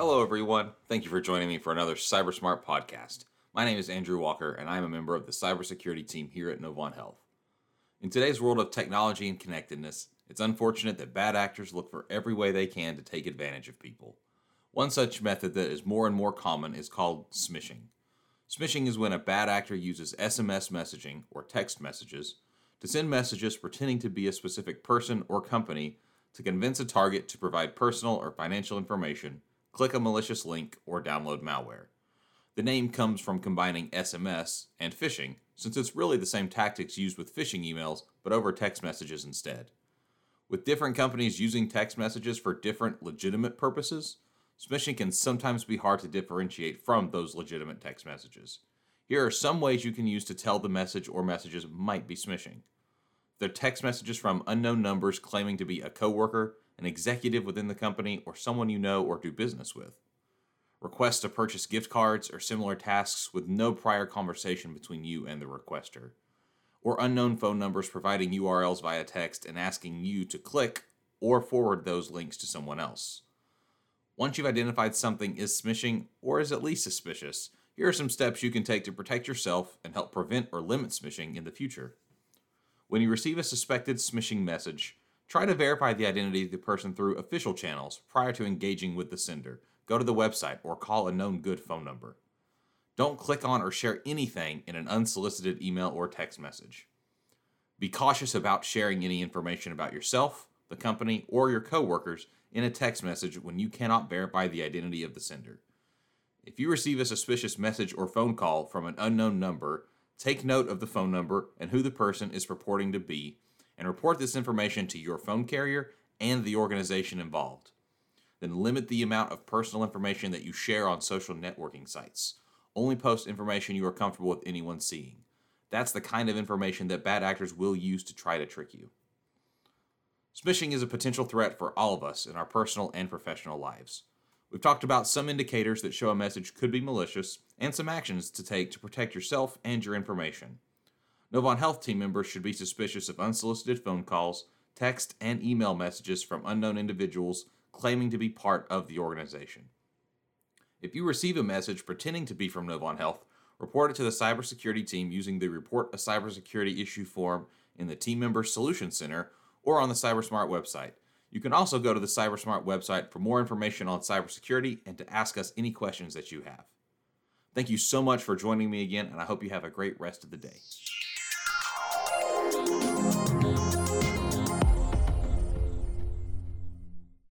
Hello, everyone. Thank you for joining me for another CyberSmart podcast. My name is Andrew Walker, and I am a member of the cybersecurity team here at Novant Health. In today's world of technology and connectedness, it's unfortunate that bad actors look for every way they can to take advantage of people. One such method that is more and more common is called smishing. Smishing is when a bad actor uses SMS messaging or text messages to send messages pretending to be a specific person or company to convince a target to provide personal or financial information, click a malicious link, or download malware. The name comes from combining SMS and phishing, since it's really the same tactics used with phishing emails, but over text messages instead. With different companies using text messages for different legitimate purposes, smishing can sometimes be hard to differentiate from those legitimate text messages. Here are some ways you can use to tell the message or messages might be smishing. They're text messages from unknown numbers claiming to be a coworker, an executive within the company, or someone you know or do business with. Requests to purchase gift cards or similar tasks with no prior conversation between you and the requester. Or unknown phone numbers providing URLs via text and asking you to click or forward those links to someone else. Once you've identified something is smishing or is at least suspicious, here are some steps you can take to protect yourself and help prevent or limit smishing in the future. When you receive a suspected smishing message, try to verify the identity of the person through official channels prior to engaging with the sender go to the website or call a known good phone number. Don't click on or share anything in an unsolicited email or text message. Be cautious about sharing any information about yourself, the company, or your coworkers in a text message when you cannot verify the identity of the sender. If you receive a suspicious message or phone call from an unknown number, take note of the phone number and who the person is purporting to be, and report this information to your phone carrier and the organization involved then limit the amount of personal information that you share on social networking sites. Only post information you are comfortable with anyone seeing. That's the kind of information that bad actors will use to try to trick you. Smishing is a potential threat for all of us in our personal and professional lives. We've talked about some indicators that show a message could be malicious and some actions to take to protect yourself and your information. Novant Health team members should be suspicious of unsolicited phone calls, text, and email messages from unknown individuals claiming to be part of the organization. If you receive a message pretending to be from Novant Health, report it to the cybersecurity team using the Report a Cybersecurity Issue form in the Team Member Solution Center or on the CyberSmart website. You can also go to the CyberSmart website for more information on cybersecurity and to ask us any questions that you have. Thank you so much for joining me again, and I hope you have a great rest of the day.